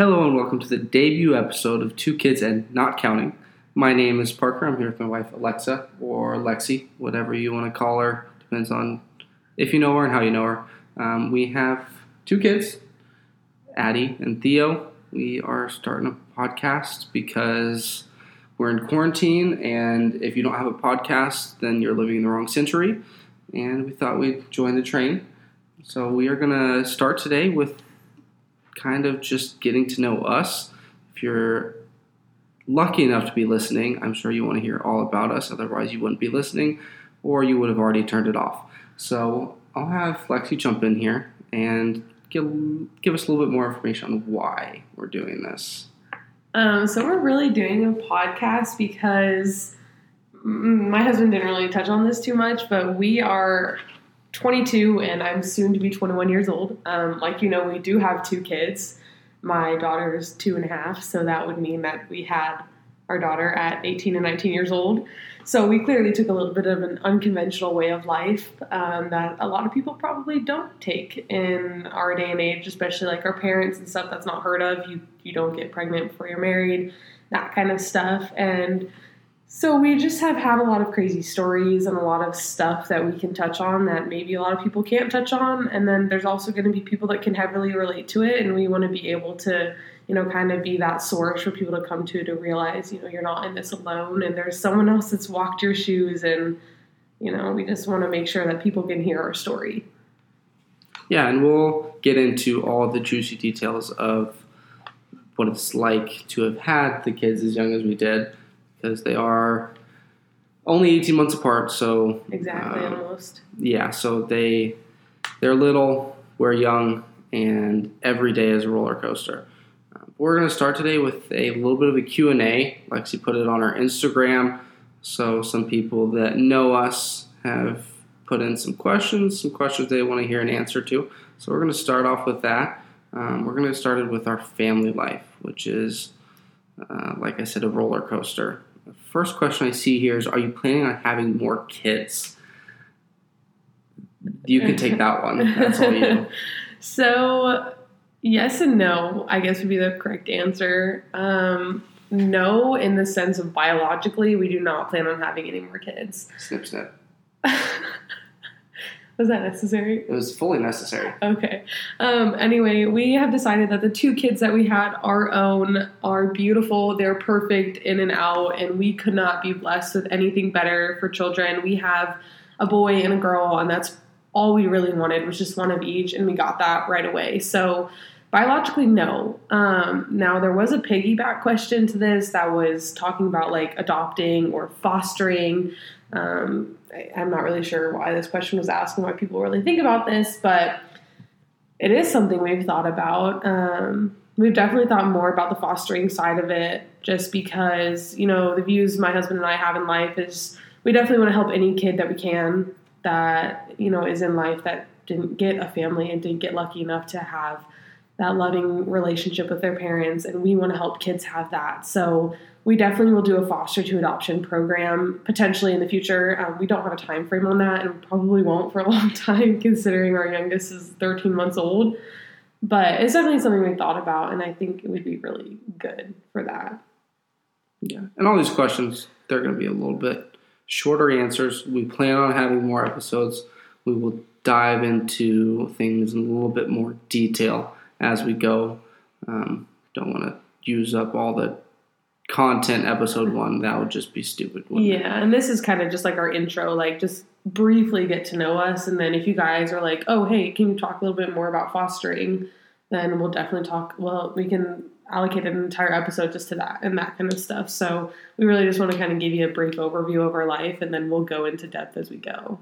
Hello and welcome to the debut episode of Two Kids and Not Counting. My name is Parker. I'm here with my wife Alexa or Lexi, whatever you want to call her. Depends on if you know her and how you know her. Um, we have two kids, Addie and Theo. We are starting a podcast because we're in quarantine, and if you don't have a podcast, then you're living in the wrong century. And we thought we'd join the train. So we are going to start today with kind of just getting to know us. If you're lucky enough to be listening, I'm sure you want to hear all about us. Otherwise, you wouldn't be listening, or you would have already turned it off. So I'll have Lexi jump in here and give, give us a little bit more information on why we're doing this. Um, so we're really doing a podcast because my husband didn't really touch on this too much, but we are 22 and I'm soon to be 21 years old. Um, like you know, we do have two kids. My daughter is two and a half, so that would mean that we had our daughter at 18 and 19 years old. So we clearly took a little bit of an unconventional way of life um, that a lot of people probably don't take in our day and age, especially like our parents and stuff. That's not heard of. You you don't get pregnant before you're married, that kind of stuff, and so we just have had a lot of crazy stories and a lot of stuff that we can touch on that maybe a lot of people can't touch on. And then there's also going to be people that can heavily relate to it, and we want to be able to, you know, kind of be that source for people to come to to realize, you know, you're not in this alone, and there's someone else that's walked your shoes, and you know, we just want to make sure that people can hear our story. Yeah, and we'll get into all the juicy details of what it's like to have had the kids as young as we did because they are only 18 months apart. So exactly, um, almost. Yeah, so they they're little, we're young, and every day is a roller coaster. Uh, we're going to start today with a little bit of a Q&A. Lexi put it on our Instagram, so some people that know us have put in some questions, some questions they want to hear an answer to. So we're going to start off with that. Um, we're going to start it with our family life, which is, uh, like I said, a roller coaster. The first question I see here is Are you planning on having more kids? You can take that one. That's all you. so, yes and no, I guess would be the correct answer. Um, no, in the sense of biologically, we do not plan on having any more kids. Snip, snip. Was that necessary? It was fully necessary. Okay. Um, anyway, we have decided that the two kids that we had, our own, are beautiful. They're perfect in and out, and we could not be blessed with anything better for children. We have a boy and a girl, and that's all we really wanted was just one of each, and we got that right away. So biologically, no. Um, now there was a piggyback question to this that was talking about like adopting or fostering. Um, I, am not really sure why this question was asked and why people really think about this, but it is something we've thought about. Um, we've definitely thought more about the fostering side of it just because, you know, the views my husband and I have in life is we definitely want to help any kid that we can that, you know, is in life that didn't get a family and didn't get lucky enough to have that loving relationship with their parents and we want to help kids have that. So we definitely will do a foster to adoption program potentially in the future. Um, we don't have a time frame on that, and probably won't for a long time, considering our youngest is 13 months old. But it's definitely something we thought about, and I think it would be really good for that. Yeah, and all these questions they're going to be a little bit shorter answers. We plan on having more episodes. We will dive into things in a little bit more detail as we go. Um, don't want to use up all the content episode one, that would just be stupid. Yeah, and this is kind of just like our intro, like just briefly get to know us, and then if you guys are like, oh hey, can you talk a little bit more about fostering? Then we'll definitely talk. Well, we can allocate an entire episode just to that and that kind of stuff. So we really just want to kind of give you a brief overview of our life, and then we'll go into depth as we go.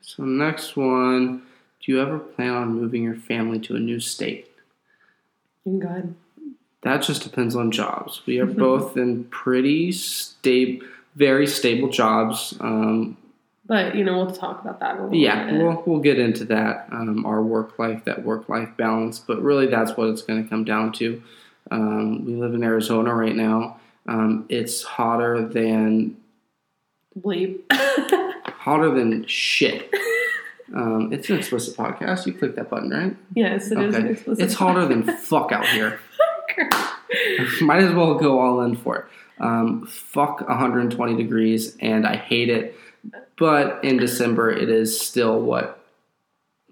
So next one, do you ever plan on moving your family to a new state? You can go ahead. That just depends on jobs. We are both in pretty stable, very stable jobs. Um, but you know, we'll talk about that. yeah, we'll we'll get into that. Um, our work life, that work life balance. But really, that's what it's going to come down to. Um, we live in Arizona right now. Um, it's hotter than bleep. hotter than shit. Um, it's an explicit podcast. You click that button, right? Yes, it okay. is It's hotter than fuck out here. Might as well go all in for it. Um, fuck 120 degrees, and I hate it. But in December, it is still what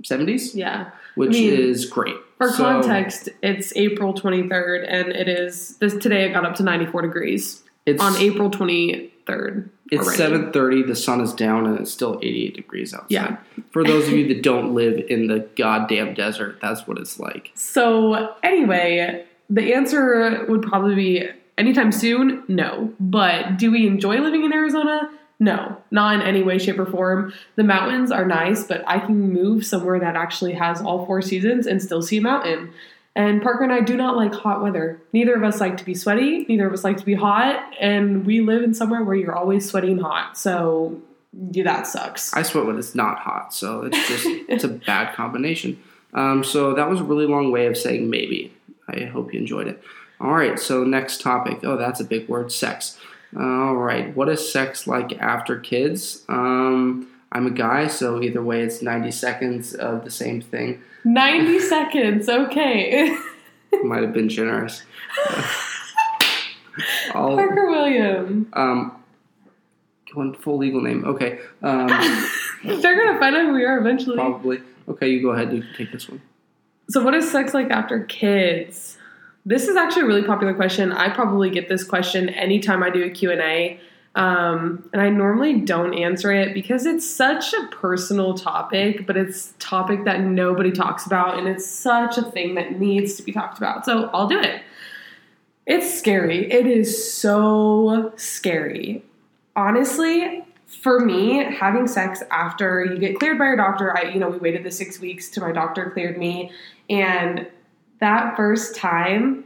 70s, yeah. which I mean, is great. For So- context, it's April 23rd, and it is this today. It got up to 94 degrees it's on April 23rd. It's already. seven thirty. The sun is down, and it's still eighty eight degrees outside. Yeah. For those of you that don't live in the goddamn desert, that's what it's like. So anyway, the answer would probably be anytime soon. No, but do we enjoy living in Arizona? No, not in any way, shape, or form. The mountains are nice, but I can move somewhere that actually has all four seasons and still see a mountain. And Parker and I do not like hot weather. Neither of us like to be sweaty. Neither of us like to be hot. And we live in somewhere where you're always sweaty and hot. So yeah, that sucks. I sweat when it's not hot, so it's just it's a bad combination. Um, so that was a really long way of saying maybe. I hope you enjoyed it. All right, so next topic. Oh, that's a big word, sex. All right, what is sex like after kids? Um, I'm a guy, so either way, it's 90 seconds of the same thing. 90 seconds, okay. Might have been generous. Parker William. um, one full legal name. Okay. Um, They're gonna find out who we are eventually. probably. Okay, you go ahead. You can take this one. So, what is sex like after kids? This is actually a really popular question. I probably get this question anytime I do a Q&A. Um, and I normally don't answer it because it's such a personal topic, but it's a topic that nobody talks about, and it's such a thing that needs to be talked about. So I'll do it. It's scary. It is so scary. Honestly, for me, having sex after you get cleared by your doctor, I you know, we waited the 6 weeks till my doctor cleared me and that first time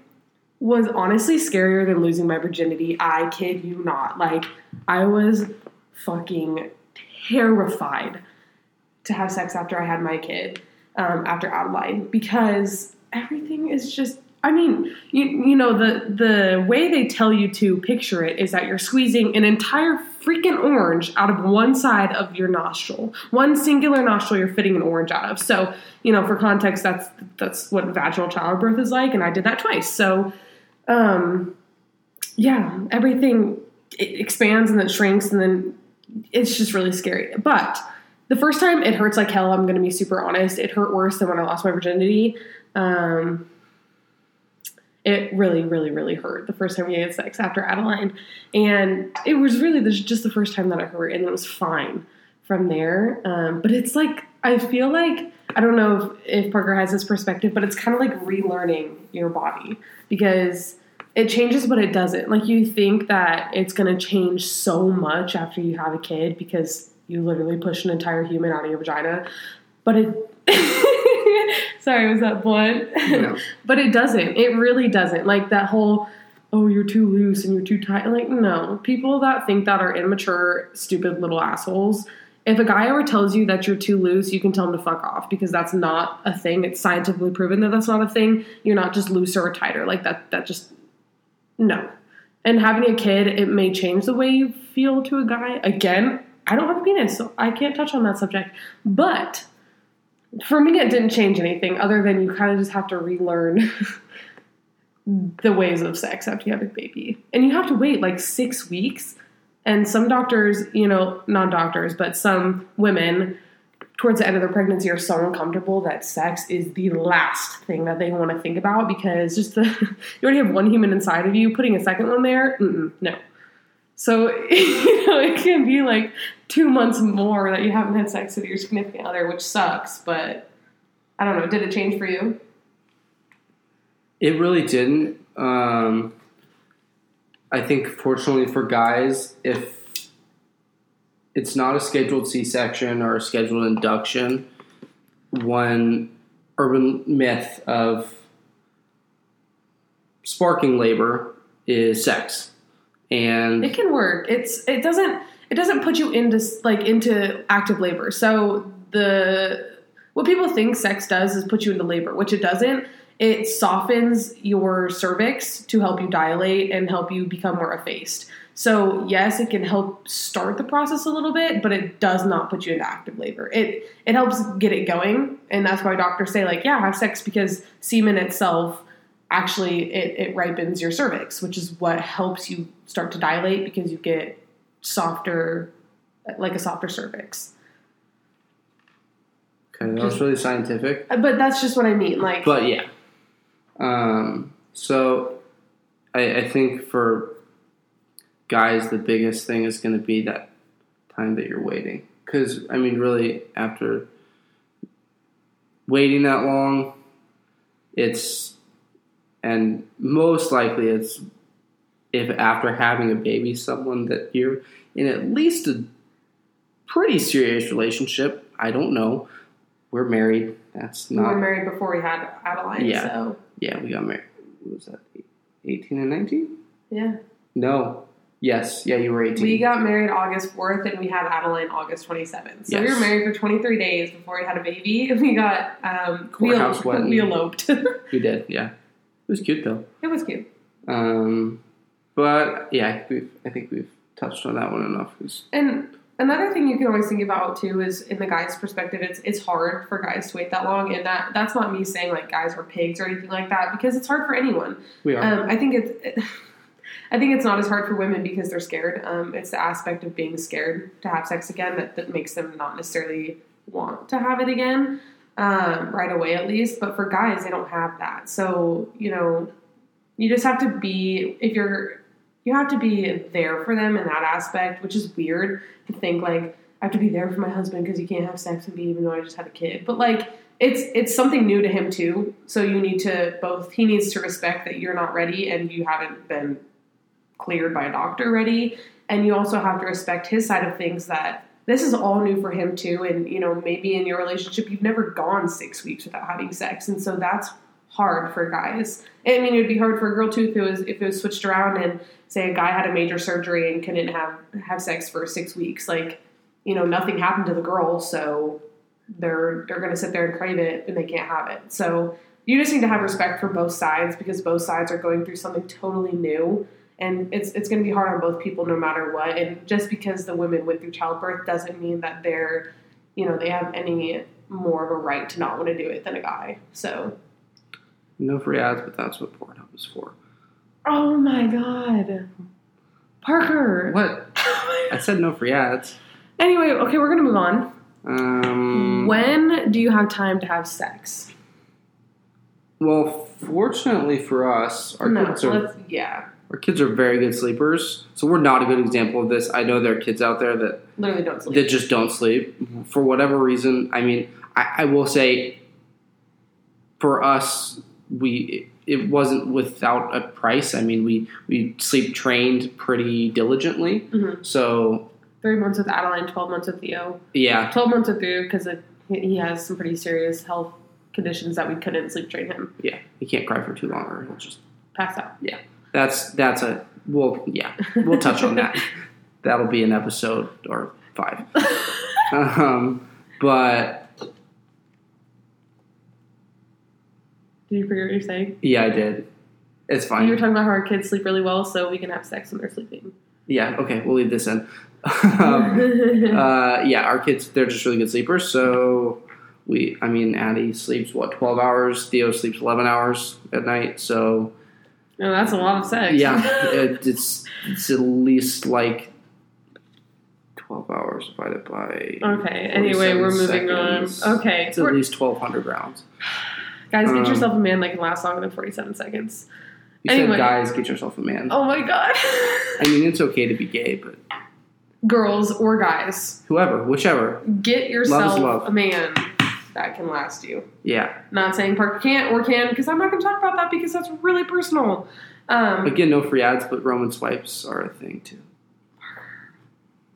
was honestly scarier than losing my virginity. I kid you not. Like I was fucking terrified to have sex after I had my kid, um, after Adaline, because everything is just. I mean, you you know the the way they tell you to picture it is that you're squeezing an entire freaking orange out of one side of your nostril, one singular nostril. You're fitting an orange out of. So you know, for context, that's that's what vaginal childbirth is like, and I did that twice. So, um, yeah, everything expands and then shrinks, and then it's just really scary. But the first time it hurts like hell. I'm going to be super honest. It hurt worse than when I lost my virginity. Um, it really, really, really hurt the first time we had sex after Adaline, and it was really the, just the first time that it hurt, and it was fine from there. Um, but it's like I feel like I don't know if, if Parker has this perspective, but it's kind of like relearning your body because it changes, but it doesn't. Like you think that it's going to change so much after you have a kid because you literally push an entire human out of your vagina, but it. Sorry, was that blunt? No. but it doesn't. It really doesn't. Like that whole, oh, you're too loose and you're too tight. Like, no. People that think that are immature, stupid little assholes. If a guy ever tells you that you're too loose, you can tell him to fuck off because that's not a thing. It's scientifically proven that that's not a thing. You're not just looser or tighter. Like that. That just no. And having a kid, it may change the way you feel to a guy. Again, I don't have a penis, so I can't touch on that subject. But for me, it didn't change anything other than you kind of just have to relearn the ways of sex after you have a baby. And you have to wait like six weeks. And some doctors, you know, not doctors, but some women towards the end of their pregnancy are so uncomfortable that sex is the last thing that they want to think about because just the you already have one human inside of you, putting a second one there, no. So you know it can be like two months more that you haven't had sex with your significant other, which sucks. But I don't know. Did it change for you? It really didn't. Um, I think, fortunately for guys, if it's not a scheduled C section or a scheduled induction, one urban myth of sparking labor is sex. And It can work. It's it doesn't it doesn't put you into like into active labor. So the what people think sex does is put you into labor, which it doesn't. It softens your cervix to help you dilate and help you become more effaced. So yes, it can help start the process a little bit, but it does not put you into active labor. It it helps get it going, and that's why doctors say like, yeah, have sex because semen itself actually it, it ripens your cervix, which is what helps you start to dilate because you get softer, like a softer cervix. Okay, that was really scientific. Uh, But that's just what I mean. Like, But yeah. Um, so I, I think for guys, the biggest thing is going to be that time that you're waiting. Because, I mean, really, after waiting that long, it's, and most likely it's if after having a baby, someone that you're in at least a pretty serious relationship. I don't know. We're married. That's not. we were married before we had Adaline. Yeah. So yeah, we got married. What was that? 18 and 19? yeah, No. Yes. Yeah, you were 18. we got married August fourth, and we had Adaline August twenty seventh. So we were married for twenty three days before we had a baby. And we got um, we, Courthouse el- wedding. we eloped. We did, yeah. It was cute, though. It was cute. Um, but, yeah, we've, I think we've touched on that one enough. And another thing you can always think about too is in the guy's perspective, it's it's hard for guys to wait that long, and that that's not me saying like guys are pigs or anything like that because it's hard for anyone. we are. Um, I think it's. I think it's not as hard for women because they're scared. Um, it's the aspect of being scared to have sex again that, that makes them not necessarily want to have it again um, right away, at least. But for guys, they don't have that. So you know, you just have to be if you're you have to be there for them in that aspect, which is weird to think like I have to be there for my husband because he can't have sex with me even though I just had a kid. But like it's it's something new to him too. So you need to both he needs to respect that you're not ready and you haven't been cleared by a doctor ready, and you also have to respect his side of things that this is all new for him too. And you know maybe in your relationship you've never gone six weeks without having sex, and so that's hard for guys. I mean, it would be hard for a girl too if it was if it was switched around and say a guy had a major surgery and couldn't have have sex for six weeks. Like, you know, nothing happened to the girl, so they're they're gonna sit there and crave it and they can't have it. So you just need to have respect for both sides because both sides are going through something totally new. And it's it's going to be hard on both people no matter what. And just because the women went through childbirth doesn't mean that they're, you know, they have any more of a right to not want to do it than a guy. So no free ads, but that's what Pornhub is for. Oh my god. Parker. What? I said no free ads. anyway, okay, we're gonna move on. Um, When do you have time to have sex? Well, fortunately for us, our no, kids are yeah. our kids are very good sleepers. So we're not a good example of this. I know there are kids out there that Literally don't sleep. that just don't sleep for whatever reason. I mean, I, I will say, for us, we it wasn't without a price. I mean, we we sleep trained pretty diligently. Mhm. So Three months with Adaline, twelve months with Theo. yeah, Twelve months with Theo because he has some pretty serious health conditions that we couldn't sleep train him. yeah, he can't cry for too long, or he'll just Pass out. Yeah, that's that's a well, yeah, we'll touch on that. That'll be an episode or five. Um, but Did you forget what you're saying? yeah, I did. It's fine. You were talking about how our kids sleep really well, so we can have sex when they're sleeping. Yeah, okay, we'll leave this in. um, uh, yeah, our kids, they're just really good sleepers. So we, I mean, Addie sleeps, what, 12 hours? Theo sleeps 11 hours at night. So no, that's a lot of sex. yeah, it, it's, it's at least like 12 hours divided by. okay. Anyway, we're moving seconds. on. Okay. It's at least 1,200 rounds. guys, get um, yourself a man that can last longer than 47 seconds. You Anyway. said, guys, get yourself a man. Oh my god. I mean, it's okay to be gay, but Girls or guys, whoever, whichever. get yourself love. a man that can last you. Yeah. Not saying Parker can't or can, because I'm not going to talk about that because that's really personal. Um, Again, no free ads, but Roman swipes are a thing too.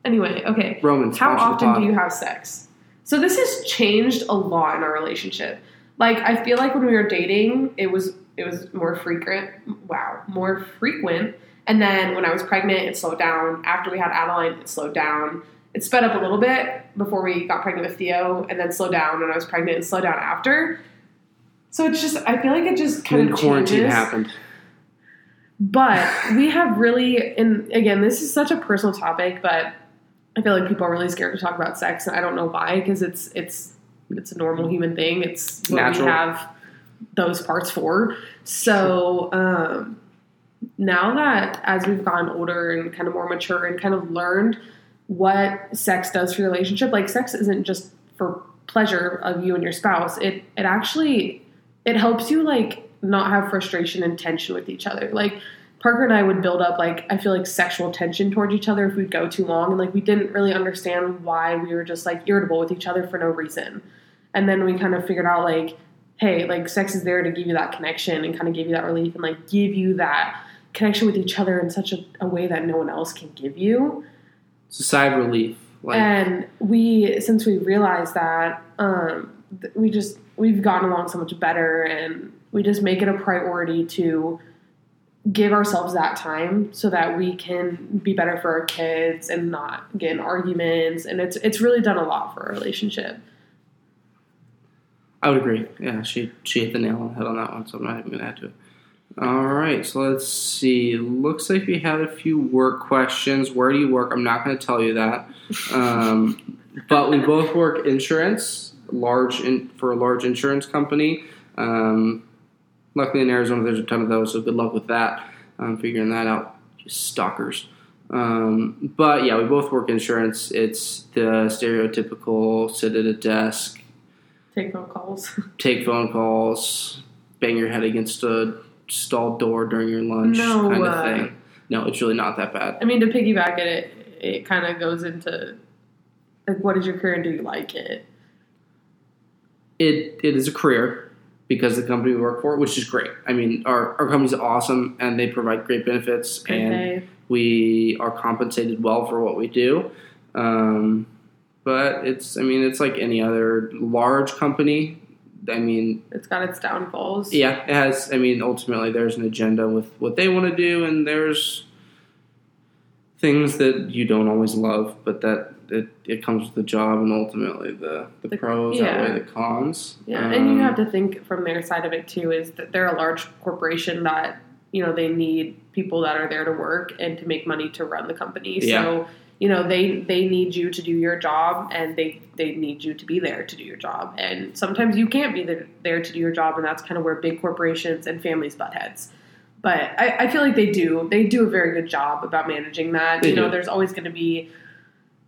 anyway, okay. Roman, How often do you have sex? So this has changed a lot in our relationship. Like I feel like when we were dating, it was it was more frequent. Wow, more frequent. And then when I was pregnant, it slowed down. After we had Adaline, it slowed down. It sped up a little bit before we got pregnant with Theo, and then slowed down when I was pregnant, and slowed down after. So it's just I feel like it just kind of quarantine changes. happened. But we have really, and again, this is such a personal topic, but I feel like people are really scared to talk about sex, and I don't know why, because it's it's it's a normal human thing. It's what Natural. we have those parts for. So um, now that as we've gotten older and kind of more mature and kind of learned what sex does for your relationship, like sex isn't just for pleasure of you and your spouse. It it actually it helps you like not have frustration and tension with each other. Like Parker and I would build up like I feel like sexual tension towards each other if we'd go too long and like we didn't really understand why we were just like irritable with each other for no reason. And then we kind of figured out like, hey, like sex is there to give you that connection and kind of give you that relief and like give you that connection with each other in such a, a way that no one else can give you. It's a sigh of relief. Like, and we since we realized that, um, th- we just we've gotten along so much better and we just make it a priority to give ourselves that time so that we can be better for our kids and not get in arguments and it's it's really done a lot for our relationship I would agree. Yeah, she she hit the nail on the head on that one, so I'm not even gonna add to it. All right, so let's see. Looks like we had a few work questions. Where do you work? I'm not going to tell you that, um, but we both work insurance, large in, for a large insurance company. Um, luckily, in Arizona, there's a ton of those, so good luck with that. Um, figuring that out, you stalkers. Um, but yeah, we both work insurance. It's the stereotypical sit at a desk, take phone calls take phone calls, bang your head against a stall door during your lunch No, kind of uh, thing. No, it's really not that bad. i mean to piggyback it it, it kind of goes into like what is your career and do you like it It it is a career because the company we work for, which is great. I mean, our our company's awesome and they provide great benefits and we are compensated well for what we do. Um, but it's I mean it's like any other large company. I mean, it's got its downfalls Yeah, it has. I mean, ultimately, there's an agenda with what they want to do, and there's things that you don't always love, but that it, it comes with the job, and ultimately the the, The- pros yeah. outweigh the cons. Yeah, and you Um, have to think from their side of it too is that they're a large corporation that you know they need people that are there to work and to make money to run the company. Yeah. So you know they they need you to do your job and they they need you to be there to do your job. And sometimes you can't be there, there to do your job, and that's kind of where big corporations and families butt heads. But I, I feel like they do they do a very good job about managing that. They you know, do. there's always going to be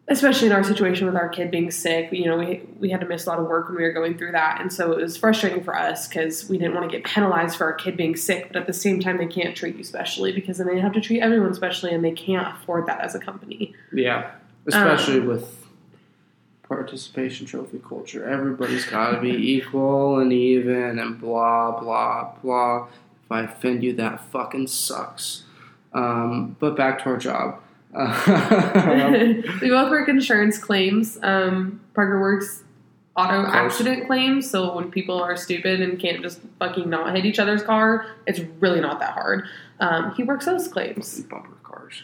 especially in our situation with our kid being sick, you know, we we had to miss a lot of work when we were going through that, and so it was frustrating for us because we didn't want to get penalized for our kid being sick, but at the same time, they can't treat you specially because then they have to treat everyone specially, and they can't afford that as a company. yeah, especially Um, with participation trophy culture. Everybody's got to be equal and even, and blah blah blah. If I offend you, that fucking sucks. Um, but back to our job. Um, we both work insurance claims. Um, Parker works auto accident claims, so when people are stupid and can't just fucking not hit each other's car, it's really not that hard. Um, he works those claims. bumper cars.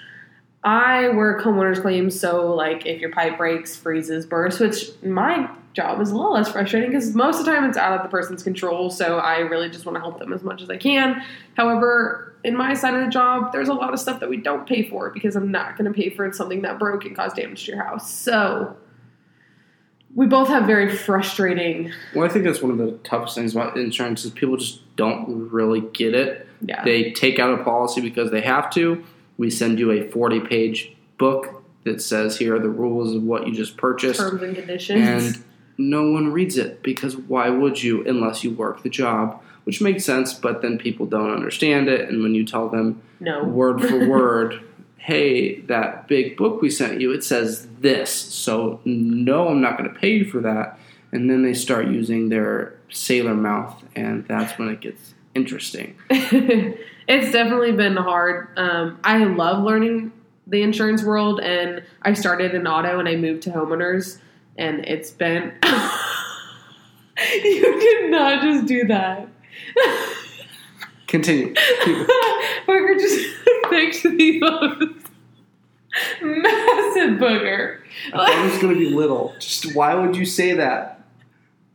I work homeowners claims, so like if your pipe breaks, freezes, bursts, which my job is a little less frustrating because most of the time it's out of the person's control. So I really just want to help them as much as I can. However, in my side of the job, there's a lot of stuff that we don't pay for because I'm not going to pay for something that broke and caused damage to your house. So we both have very frustrating. Well, I think that's one of the toughest things about insurance is people just don't really get it. Yeah. They take out a policy because they have to. We send you a 40 page book that says here are the rules of what you just purchased. terms and conditions. And no one reads it because why would you unless you work the job? Which makes sense, but then people don't understand it. And when you tell them no. word for word, hey, that big book we sent you, it says this. So, no, I'm not going to pay you for that. And then they start using their sailor mouth, and that's when it gets interesting. it's definitely been hard. Um, I love learning the insurance world, and I started in auto and I moved to homeowners, and it's been. you did not just do that. Continue. Parker just picked the most massive booger. I thought it was going to be little. Just why would you say that?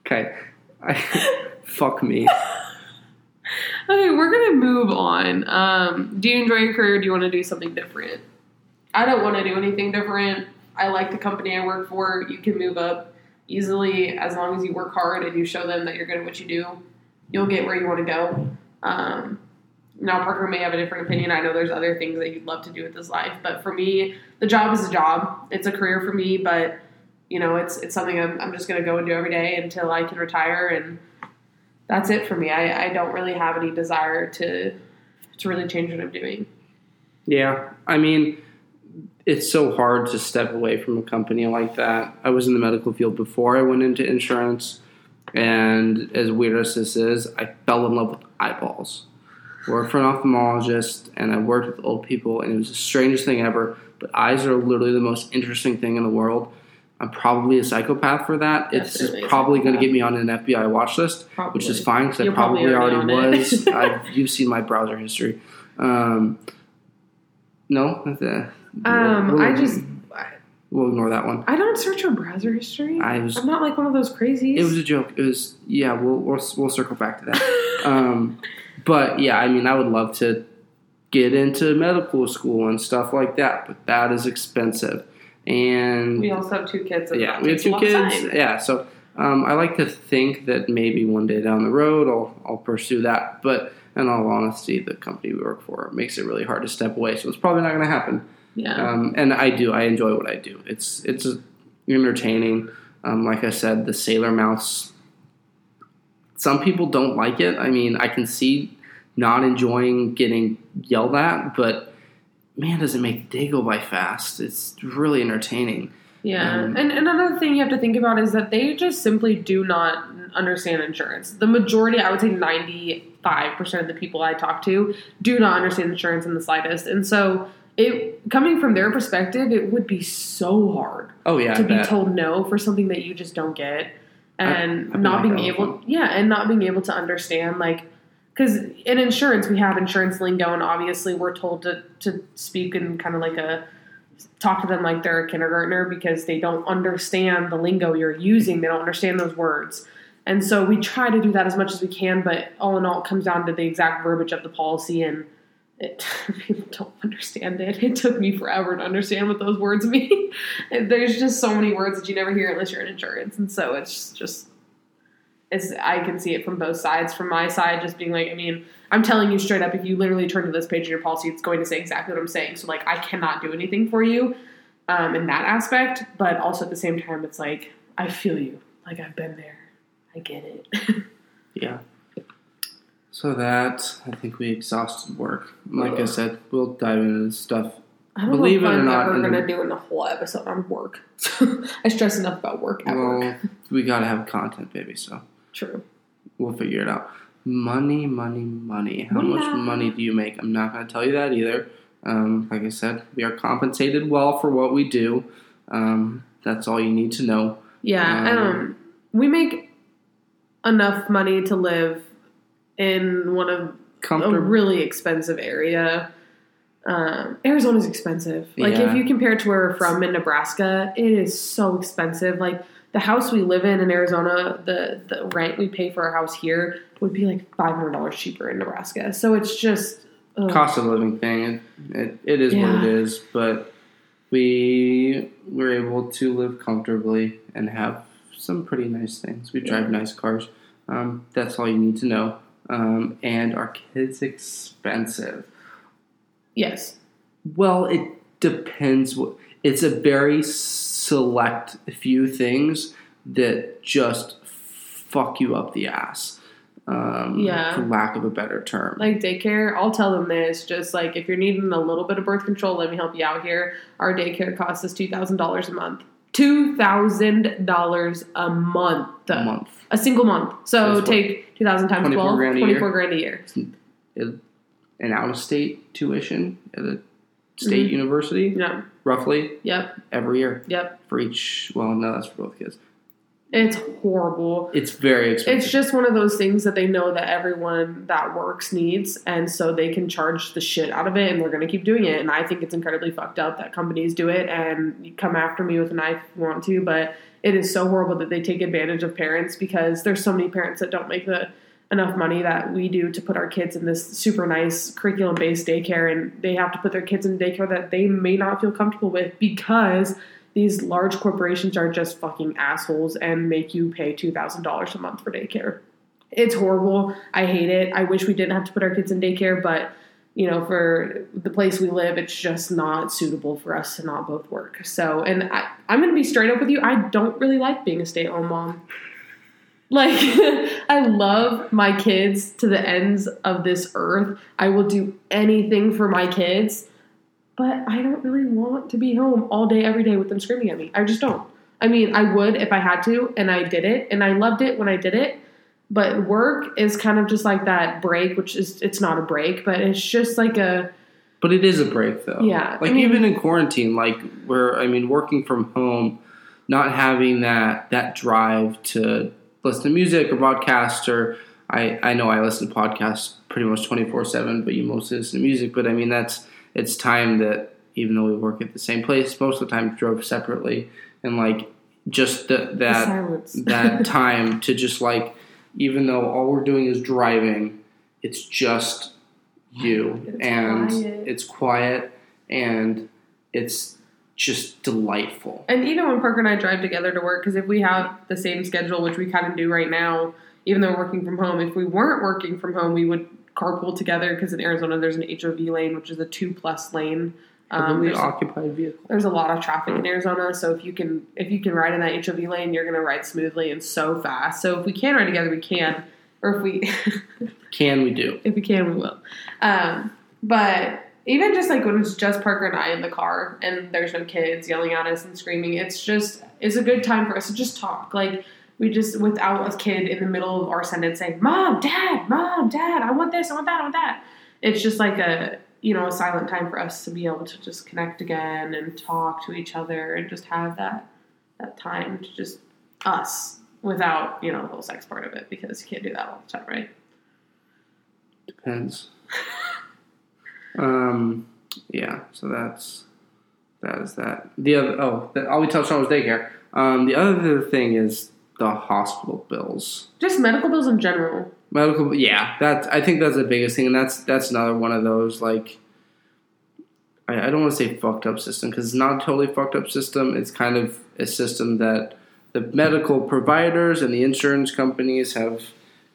Okay. I, fuck me. Okay, we're gonna move on. Um, do you enjoy your career? Do you want to do something different? I don't want to do anything different. I like the company I work for. You can move up easily as long as you work hard and you show them that you're good at what you do. you'll get where you want to go. Um, now Parker may have a different opinion. I know there's other things that you'd love to do with his life, but for me, the job is a job. It's a career for me, but you know, it's it's something I'm, I'm just going to go and do every day until I can retire, and that's it for me. I, I don't really have any desire to to really change what I'm doing. Yeah, I mean, it's so hard to step away from a company like that. I was in the medical field before I went into insurance, and as weird as this is, I fell in love with eyeballs. Worked for an ophthalmologist, and I worked with old people, and it was the strangest thing ever. But eyes are literally the most interesting thing in the world. I'm probably a psychopath for that. A it's probably going to get me on an FBI watch list, Probably. which is fine because I probably, probably already, was. I, you've seen my browser history. Um, no, that's Um, we'll, I just we'll ignore that one. I don't search your browser history. I was. I'm not like one of those crazies. It was a joke. It was yeah. We'll we'll, we'll circle back to that. um, but yeah, I mean, I would love to get into medical school and stuff like that, but that is expensive. And we also have two kids. Yeah, we have two kids. time. Yeah, so um, I like to think that maybe one day down the road I'll I'll pursue that. But in all honesty, the company we work for makes it really hard to step away, so it's probably not going to happen. Yeah. Um, and I do. I enjoy what I do. It's it's entertaining. Um, like I said, the Sailor Mouse. Some people don't like it. I mean, I can see not enjoying getting yelled at, but man, does it make the day go by fast? It's really entertaining. Yeah, Um, and, and another thing you have to think about is that they just simply do not understand insurance. The majority, I would say 95% of the people I talk to do not understand insurance in the slightest. And so, it coming from their perspective, it would be so hard Oh yeah, to I be bet. told no for something that you just don't get. And I've not being able yeah and not being able to understand like because in insurance we have insurance lingo and obviously we're told to, to speak in kind of like a talk to them like they're a kindergartner because they don't understand the lingo you're using. They don't understand those words. And so we try to do that as much as we can but all in all it comes down to the exact verbiage of the policy and it, people don't understand it. It took me forever to understand what those words mean. There's just so many words that you never hear unless you're in insurance, and so it's just it's I can see it from both sides. From my side, just being like, I mean, I'm telling you straight up, if you literally turn to this page in your policy, it's going to say exactly what I'm saying. So like, I cannot do anything for you um, in that aspect, but also at the same time, it's like I feel you. Like I've been there. I get it. Yeah. So that I think we exhausted work. Like I said, we'll dive into this stuff. I don't Believe know it if or I'm not, ever in the- gonna do in a whole episode on work. I stress enough about work at well, work. we gotta have content, baby. So True. we'll figure it out. Money, money, money. How much money do you make? I'm not gonna tell you that either. Um, like I said, we are compensated well for what we do. Um, that's all you need to know. Yeah. Um, Um, we make enough money to live in one of a really expensive area. Um, Arizona's expensive. Like Yeah. if you compare it to where we're from in Nebraska, it is so expensive. Like the house we live in in Arizona, the the rent we pay for our house here would be like five hundred dollars cheaper in Nebraska. So it's just ugh. cost of living thing. It, it, it is what it is, but we were able to live comfortably and have some pretty nice things. We drive Yeah. nice cars. Um, that's all you need to know. Um, and are kids expensive. yes. Well, it depends. What it's a very select few things that just fuck you up the ass. Um, Yeah. for lack of a better term. like daycare, I'll tell them this. Just like if you're needing a little bit of birth control, let me help you out here. Our daycare costs us two thousand dollars a month. Two thousand dollars a month. a month. A single month. So what, take two thousand times 24 12, grand a 24 year? grand a year. an out of state tuition at a state Mhm. university, Yep. roughly Yep. every year Yep. for each. Well, no, that's for both kids. It's horrible. It's very expensive. It's just one of those things that they know that everyone that works needs, and so they can charge the shit out of it, and they're going to keep doing it. And I think it's incredibly fucked up that companies do it, and come after me with a knife if you want to, but it is so horrible that they take advantage of parents because there's so many parents that don't make the enough money that we do to put our kids in this super nice curriculum based daycare, and they have to put their kids in daycare that they may not feel comfortable with because these large corporations are just fucking assholes and make you pay two thousand dollars a month for daycare. it's horrible. I hate it. I wish we didn't have to put our kids in daycare, but you know, for the place we live, it's just not suitable for us to not both work. So, and I, I'm going to be straight up with you. I don't really like being a stay at home mom. Like, I love my kids to the ends of this earth. I will do anything for my kids, but I don't really want to be home all day, every day with them screaming at me. I just don't. I mean, I would if I had to, and I did it, and I loved it when I did it. But work is kind of just like that break, which is it's not a break, but it's just like a But it is a break, though. Yeah, Like I mean- even in quarantine, like where I mean, working from home, not having that that drive to listen to music or podcast or I I know I listen to podcasts pretty much twenty four seven, but you mostly listen to music. But I mean, that's it's time that even though we work at the same place, most of the time drove separately, and like just the, the that silence. that time to just like even though all we're doing is driving it's just you It's and quiet. it's quiet and it's just delightful And even when Parker and I drive together to work, because if we have the same schedule, which we kind of do right now, even though we're working from home, if we weren't working from home, we would carpool together because in Arizona there's an HOV lane, which is a two plus lane. Um, there's, occupied vehicle there's a lot of traffic in Arizona, so if you can if you can ride in that HOV lane, you're gonna ride smoothly and so fast. So if we can ride together, we can, or if we can we do if we can, we will. Um, but even just like when it's just Parker and I in the car and there's no kids yelling at us and screaming, it's just it's a good time for us to just talk. Like we just without a kid in the middle of our sentence saying, "Mom, Dad, Mom, Dad, I want this, I want that, I want that." It's just like a you know a silent time for us to be able to just connect again and talk to each other and just have that that time to just us without you know the whole sex part of it because you can't do that all the time, right? depends um yeah so that's that is that the other oh the, all we touched on was daycare um the other thing is the hospital bills Just medical bills in general. Medical, yeah, that I think that's the biggest thing, and that's that's another one of those like I, I don't want to say fucked up system because it's not a totally fucked up system. It's kind of a system that the medical providers and the insurance companies have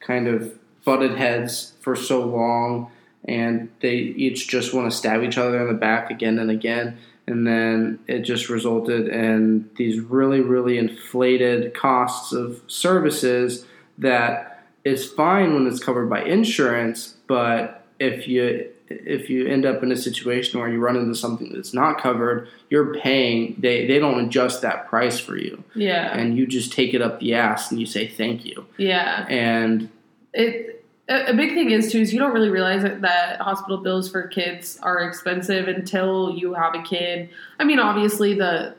kind of butted heads for so long, and they each just want to stab each other in the back again and again. And then it just resulted in these really, really inflated costs of services that is fine when it's covered by insurance, but if you if you end up in a situation where you run into something that's not covered, you're paying they they don't adjust that price for you. Yeah. And you just take it up the ass and you say thank you. yeah. And It a, big thing is too is you don't really realize that, that hospital bills for kids are expensive until you have a kid. I mean, obviously the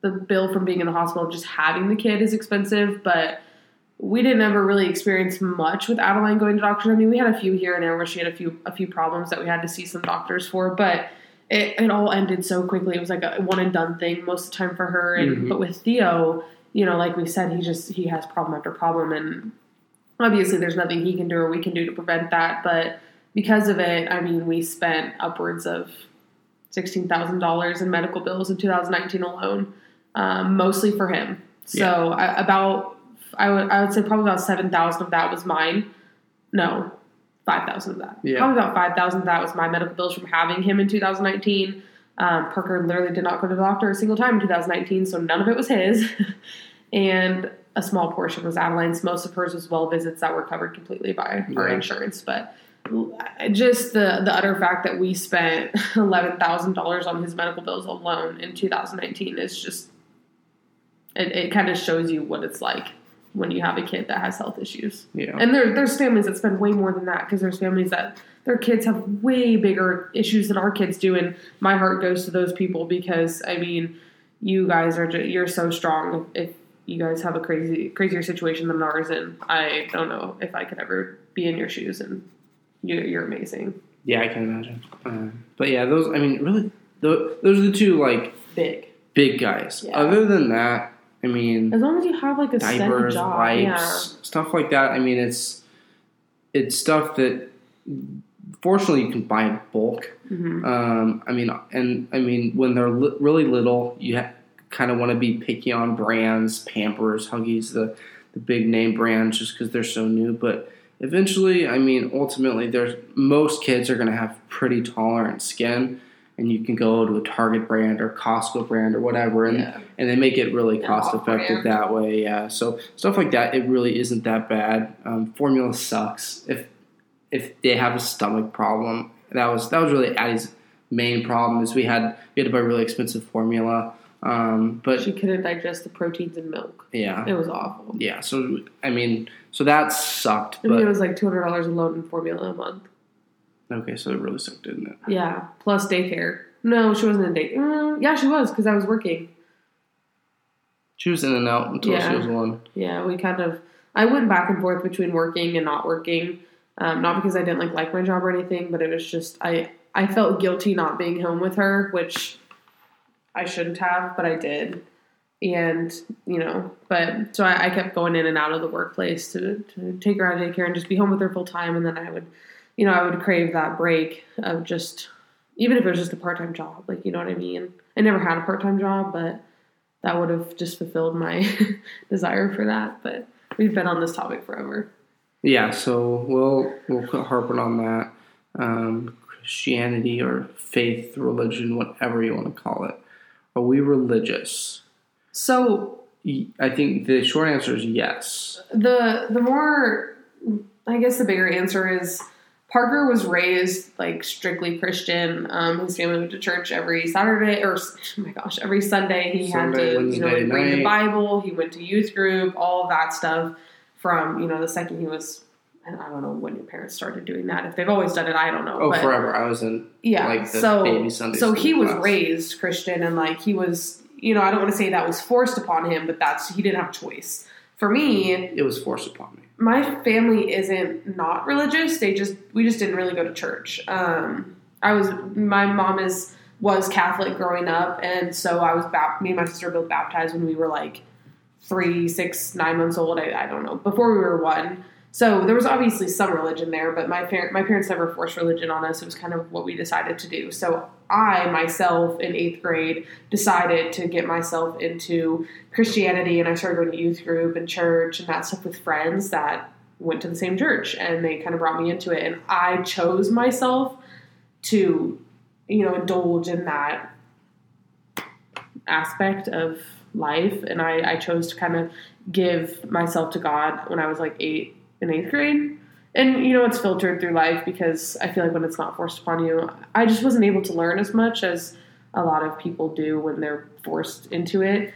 the bill from being in the hospital just having the kid is expensive, but we didn't ever really experience much with Adaline going to doctors. I mean, we had a few here and there where she had a few a few problems that we had to see some doctors for, but it, it all ended so quickly. It was like a one and done thing most of the time for her. And Mhm. but with Theo, you know, like we said, he just he has problem after problem, and obviously there's nothing he can do or we can do to prevent that. But because of it, I mean, we spent upwards of sixteen thousand dollars in medical bills in 2019 alone, um, mostly for him. So I, about I would I would say probably about seven thousand of that was mine. No, five thousand of that. Yeah. Probably about five thousand of that was my medical bills from having him in 2019. Um, Parker literally did not go to the doctor a single time in 2019, so none of it was his. and a small portion was Adaline's. Most of hers was well visits that were covered completely by our insurance. But just the the utter fact that we spent eleven thousand dollars on his medical bills alone in 2019 is just it, it kind of shows you what it's like when you have a kid that has health issues. yeah. And there, there's families that spend way more than that because there's families that their kids have way bigger issues than our kids do, and my heart goes to those people because I mean, you guys are ju- you're so strong. If you guys have a crazy crazier situation than ours, and I don't know if I could ever be in your shoes, and you, you're amazing, Yeah, I can imagine. Uh, but yeah, those I mean really tho- those are the two like big. big guys. Yeah. Other than that, I mean As long as you have like a diapers, job, wipes, yeah. stuff like that. I mean, it's it's stuff that fortunately you can buy in bulk. hmm Um, I mean, and I mean when they're li- really little, you ha- kind of want to be picky on brands, Pampers, Huggies, the the big name brands just because they're so new. But eventually, I mean, ultimately, there's most kids are going to have pretty tolerant skin, and you can go to a Target brand or Costco brand or whatever, and Yeah. and they make it really Yeah, cost effective that way. Yeah, so stuff like that, it really isn't that bad. Um, formula sucks if if they have a stomach problem. That was that was really Addie's main problem is we had we had to buy really expensive formula. Um, but She couldn't digest the proteins in milk. yeah, It was awful. yeah. So I mean, so that sucked. I mean, it was like two hundred dollars alone in formula a month. okay, so it really sucked, didn't it? Yeah, plus daycare. No, she wasn't in daycare. Mm, yeah, she was because I was working. She was in and out until she was one. Yeah, we kind of. I went back and forth between working and not working, um, not because I didn't like like my job or anything, but it was just I I felt guilty not being home with her, which I shouldn't have, but I did. And you know, but so I, I kept going in and out of the workplace to to take her out of daycare and just be home with her full time, and then I would, you know, I would crave that break of just even if it was just a part time job, like you know what I mean. I never had a part time job, but that would have just fulfilled my desire for that. But we've been on this topic forever. Yeah, so we'll we'll quit harping on that. Um, Christianity or faith, religion, whatever you want to call it. Are we religious? So I think the short answer is yes. the the more I guess the bigger answer is Parker was raised like strictly Christian. Um, his family went to church every Saturday, or oh my gosh, every Sunday. He Sunday, had to, you know, Wednesday read the. Bible. He went to youth group, all that stuff. From you know the second he was, and I don't know when your parents started doing that. If they've always done it, I don't know. Oh, but- forever. I was in yeah like the so baby Sunday so he was raised christian and like he was you know i don't want to say that was forced upon him but that's he didn't have choice for me It was forced upon me. my family isn't not religious they just we just didn't really go to church um i was my mom is was catholic growing up and so i was bap- me and my sister both baptized when we were like three six nine months old i, I don't know before we were one so there was obviously some religion there but my, par- my parents never forced religion on us. It was kind of what we decided to do. So i myself in eighth grade decided to get myself into christianity and i started going to youth group and church and that stuff with friends that went to the same church and they kind of brought me into it. And i chose myself to you know indulge in that aspect of life and I, I chose to kind of give myself to god when i was like eight in eighth grade and you know it's filtered through life because i feel like when it's not forced upon you i just wasn't able to learn as much as a lot of people do when they're forced into it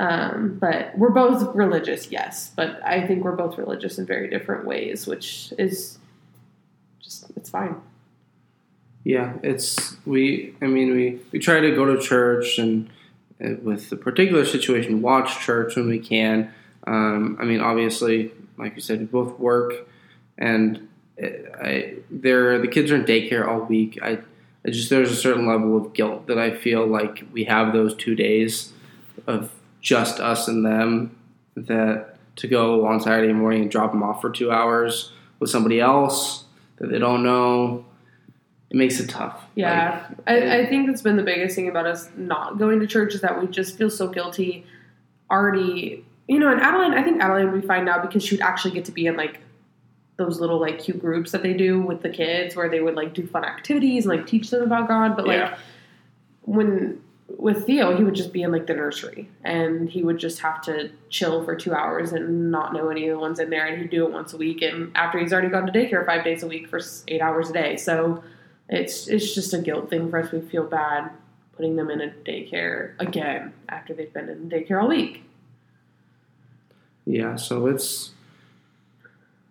um, but we're both religious yes but i think we're both religious in very different ways which is just it's fine Yeah, it's we. I mean, we we try to go to church and uh, with the particular situation, watch church when we can. Um, I mean, obviously, like you said, we both work, and uh, I they're the kids are in daycare all week. I, I just there's a certain level of guilt that I feel like we have those two days of just us and them that to go on Saturday morning and drop them off for two hours with somebody else that they don't know. It makes it tough. Yeah, I, I think that's been the biggest thing about us not going to church is that we just feel so guilty already. You know, and Adaline, I think Adaline we find now because she would actually get to be in like those little like cute groups that they do with the kids where they would like do fun activities and like teach them about God. But like Yeah. when with Theo, he would just be in like the nursery and he would just have to chill for two hours and not know any of the ones in there. And he'd do it once a week. And after he's already gone to daycare five days a week for eight hours a day. So it's it's just a guilt thing for us. We feel bad putting them in a daycare again after they've been in daycare all week. Yeah, so it's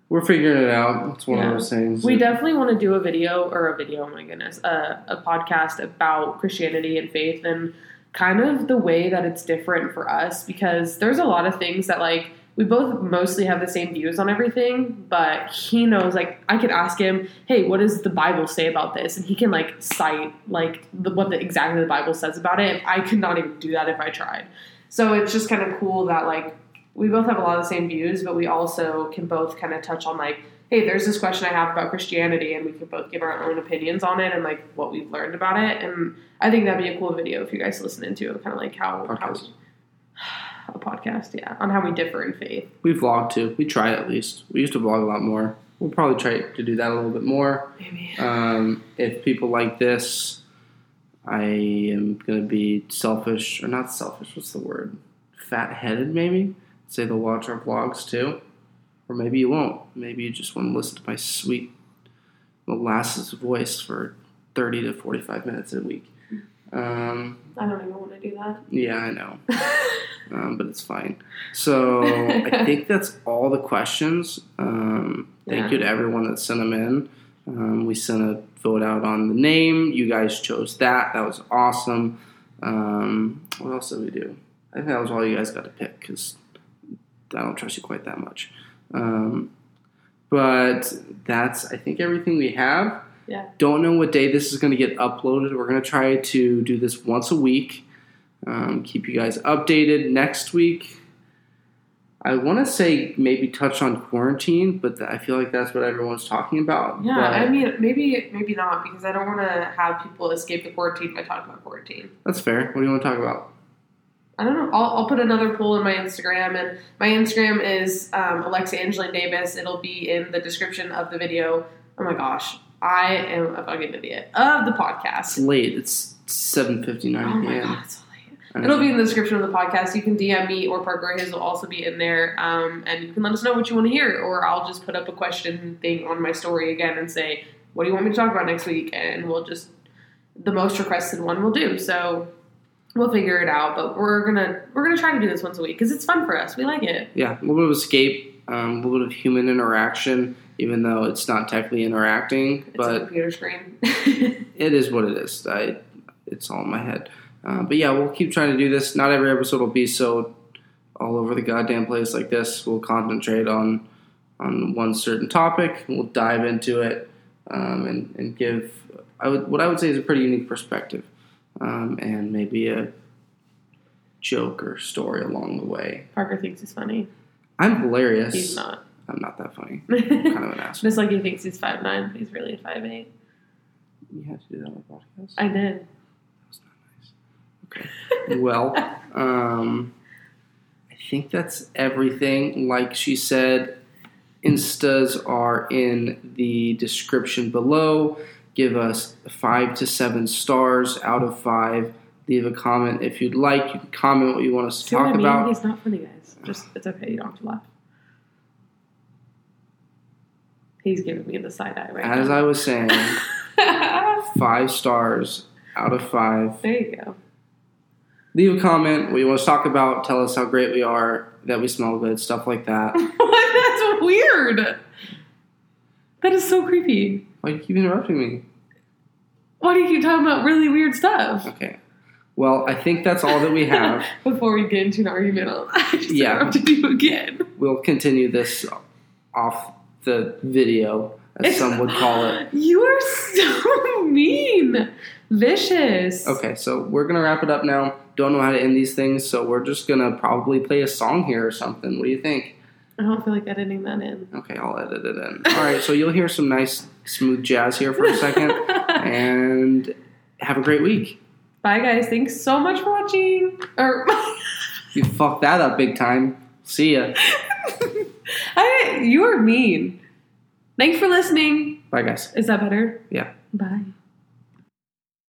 we're figuring it out. It's one Yeah. of those things. We definitely want to do a video or a video. Oh my goodness, a, a podcast about Christianity and faith and kind of the way that it's different for us because there's a lot of things that like we both mostly have the same views on everything, but he knows like I could ask him, "Hey, what does the Bible say about this?" and he can like cite like the, what the exactly the Bible says about it. I could not even do that if I tried. So it's just kind of cool that like we both have a lot of the same views, but we also can both kind of touch on like, hey, there's this question I have about Christianity, and we can both give our own opinions on it and like what we've learned about it. And I think that'd be a cool video if you guys listen into it, kind of like how, how Podcast. a podcast, yeah, on how we differ in faith. We vlog too. We try at least. We used to vlog a lot more. We'll probably try to do that a little bit more. Maybe. Um, if people like this, I am going to be selfish, or not selfish, what's the word? Fat headed, maybe? Say they'll watch our vlogs too. Or maybe you won't. Maybe you just want to listen to my sweet molasses voice for 30 to 45 minutes a week. Um, I don't even want to do that. yeah, I know. um, but it's fine. So I think that's all the questions. Um, thank Yeah. you to everyone that sent them in. Um, we sent a vote out on the name. You guys chose that. That was awesome. Um, what else did we do? I think that was all you guys got to pick because I don't trust you quite that much. Um, but that's I think everything we have. Yeah. Don't know what day this is going to get uploaded. We're going to try to do this once a week. Um, keep you guys updated. Next week, I want to say maybe touch on quarantine, but I feel like that's what everyone's talking about. Yeah, But I mean, maybe maybe not because I don't want to have people escape the quarantine by talking about quarantine. that's fair. What do you want to talk about? I don't know. I'll, I'll put another poll in my Instagram, and my Instagram is um, Alexa Angeline Davis. It'll be in the description of the video. Oh my gosh, I am a fucking idiot of the podcast. It's late. It's seven fifty Oh nine my p.m. god, it's so late. It'll be in the description of the podcast. You can DM me or Parker. His will also be in there, um, and you can let us know what you want to hear, or I'll just put up a question thing on my story again and say, "What do you want me to talk about next week?" And we'll just the most requested one we'll do. So we'll figure it out. But we're gonna we're gonna try to do this once a week because it's fun for us. We like it. Yeah, a little bit of escape, um, a little bit of human interaction, even though it's not technically interacting, It's a but computer screen. it is what it is. I, it's all in my head. Uh, but yeah, we'll keep trying to do this. Not every episode will be so all over the goddamn place like this. We'll concentrate on on one certain topic. We'll dive into it um, and, and give I would what I would say is a pretty unique perspective um, and maybe a joke or story along the way. Parker thinks he's funny. I'm hilarious. He's not. I'm not that funny. I'm kind of an asshole. Just like he thinks he's five nine, but he's really five eight. You have to do that on the podcast. I did. That's not nice. Okay. Well, um, I think that's everything. Like she said, Instas are in the description below. Give us five to seven stars out of five. Leave a comment if you'd like. You can comment what you want us to See what talk I mean? about. He's not funny, guys. Just it's okay. You don't have to laugh. He's giving me the side eye right As I was saying, five stars out of five. there you go. Leave a comment what you want us to talk about. Tell us how great we are, that we smell good, stuff like that. That's weird. That is so creepy. Why do you keep interrupting me? Why do you keep talking about really weird stuff? Okay. Well, I think that's all that we have. Before we get into an argument, I'll just Yeah. interrupted you again. We'll continue this off the video, as some would call it. You are so mean, vicious. Okay, so we're gonna wrap it up now. Don't know how to end these things, so we're just gonna probably play a song here or something. What do you think? I don't feel like editing that in. Okay, I'll edit it in. All right, so you'll hear some nice, smooth jazz here for a second, and have a great week. Bye, guys. Thanks so much for watching. Or You fucked that up big time. See ya. I, you are mean. Thanks for listening. Bye, guys. Is that better? Yeah. Bye.